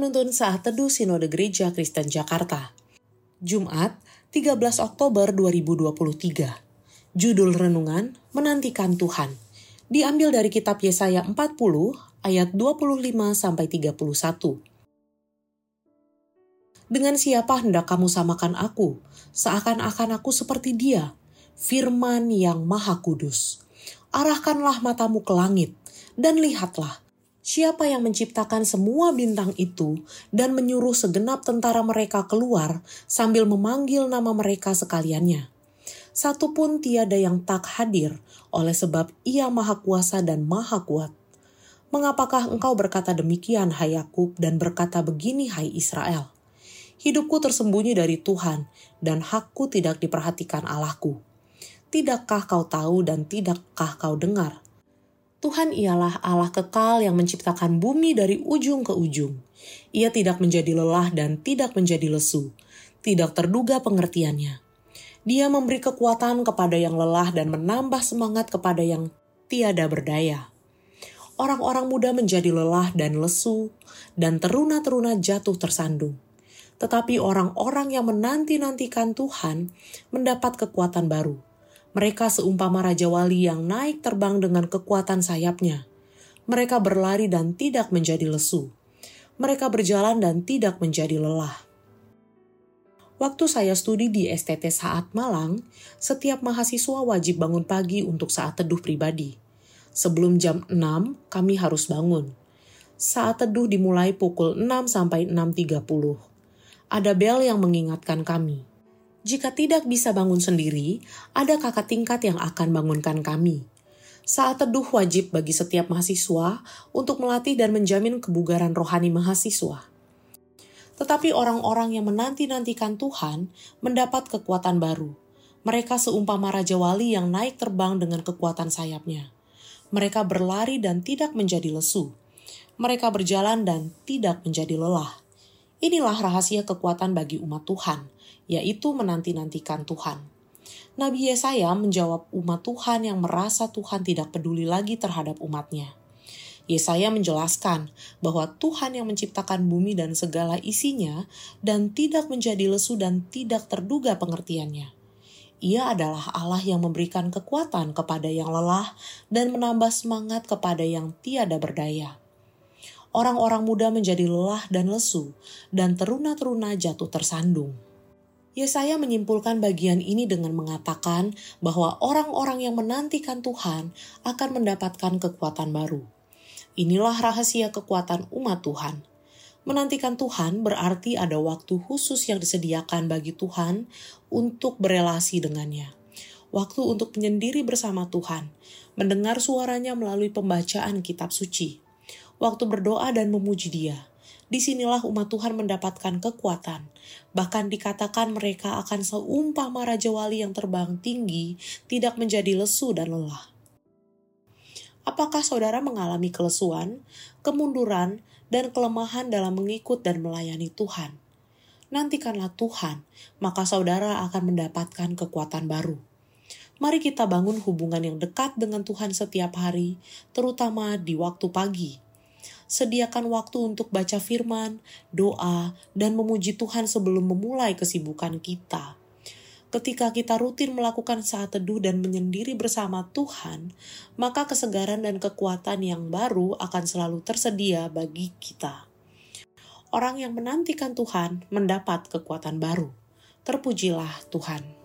penuntun saat teduh Sinode Gereja Kristen Jakarta. Jumat, 13 Oktober 2023. Judul renungan, Menantikan Tuhan. Diambil dari kitab Yesaya 40 ayat 25 sampai 31. Dengan siapa hendak kamu samakan aku? Seakan-akan aku seperti dia, firman yang maha kudus. Arahkanlah matamu ke langit, dan lihatlah, Siapa yang menciptakan semua bintang itu dan menyuruh segenap tentara mereka keluar sambil memanggil nama mereka sekaliannya? Satu pun tiada yang tak hadir oleh sebab ia maha kuasa dan maha kuat. Mengapakah engkau berkata demikian, hai Yakub, dan berkata begini, hai Israel? Hidupku tersembunyi dari Tuhan, dan hakku tidak diperhatikan Allahku. Tidakkah kau tahu dan tidakkah kau dengar? Tuhan ialah Allah kekal yang menciptakan bumi dari ujung ke ujung. Ia tidak menjadi lelah dan tidak menjadi lesu, tidak terduga pengertiannya. Dia memberi kekuatan kepada yang lelah dan menambah semangat kepada yang tiada berdaya. Orang-orang muda menjadi lelah dan lesu, dan teruna-teruna jatuh tersandung. Tetapi orang-orang yang menanti-nantikan Tuhan mendapat kekuatan baru mereka seumpama Raja Wali yang naik terbang dengan kekuatan sayapnya. Mereka berlari dan tidak menjadi lesu. Mereka berjalan dan tidak menjadi lelah. Waktu saya studi di STT Saat Malang, setiap mahasiswa wajib bangun pagi untuk saat teduh pribadi. Sebelum jam 6, kami harus bangun. Saat teduh dimulai pukul 6 sampai 6.30. Ada bel yang mengingatkan kami. Jika tidak bisa bangun sendiri, ada kakak tingkat yang akan bangunkan kami. Saat teduh wajib bagi setiap mahasiswa untuk melatih dan menjamin kebugaran rohani mahasiswa. Tetapi orang-orang yang menanti-nantikan Tuhan mendapat kekuatan baru. Mereka seumpama Raja Wali yang naik terbang dengan kekuatan sayapnya. Mereka berlari dan tidak menjadi lesu. Mereka berjalan dan tidak menjadi lelah. Inilah rahasia kekuatan bagi umat Tuhan – yaitu menanti-nantikan Tuhan. Nabi Yesaya menjawab umat Tuhan yang merasa Tuhan tidak peduli lagi terhadap umatnya. Yesaya menjelaskan bahwa Tuhan yang menciptakan bumi dan segala isinya dan tidak menjadi lesu dan tidak terduga pengertiannya. Ia adalah Allah yang memberikan kekuatan kepada yang lelah dan menambah semangat kepada yang tiada berdaya. Orang-orang muda menjadi lelah dan lesu, dan teruna-teruna jatuh tersandung. Yesaya menyimpulkan bagian ini dengan mengatakan bahwa orang-orang yang menantikan Tuhan akan mendapatkan kekuatan baru. Inilah rahasia kekuatan umat Tuhan. Menantikan Tuhan berarti ada waktu khusus yang disediakan bagi Tuhan untuk berelasi dengannya. Waktu untuk menyendiri bersama Tuhan, mendengar suaranya melalui pembacaan kitab suci. Waktu berdoa dan memuji Dia di sinilah umat Tuhan mendapatkan kekuatan. Bahkan dikatakan mereka akan seumpama Raja Wali yang terbang tinggi, tidak menjadi lesu dan lelah. Apakah saudara mengalami kelesuan, kemunduran, dan kelemahan dalam mengikut dan melayani Tuhan? Nantikanlah Tuhan, maka saudara akan mendapatkan kekuatan baru. Mari kita bangun hubungan yang dekat dengan Tuhan setiap hari, terutama di waktu pagi sediakan waktu untuk baca firman, doa, dan memuji Tuhan sebelum memulai kesibukan kita. Ketika kita rutin melakukan saat teduh dan menyendiri bersama Tuhan, maka kesegaran dan kekuatan yang baru akan selalu tersedia bagi kita. Orang yang menantikan Tuhan mendapat kekuatan baru. Terpujilah Tuhan.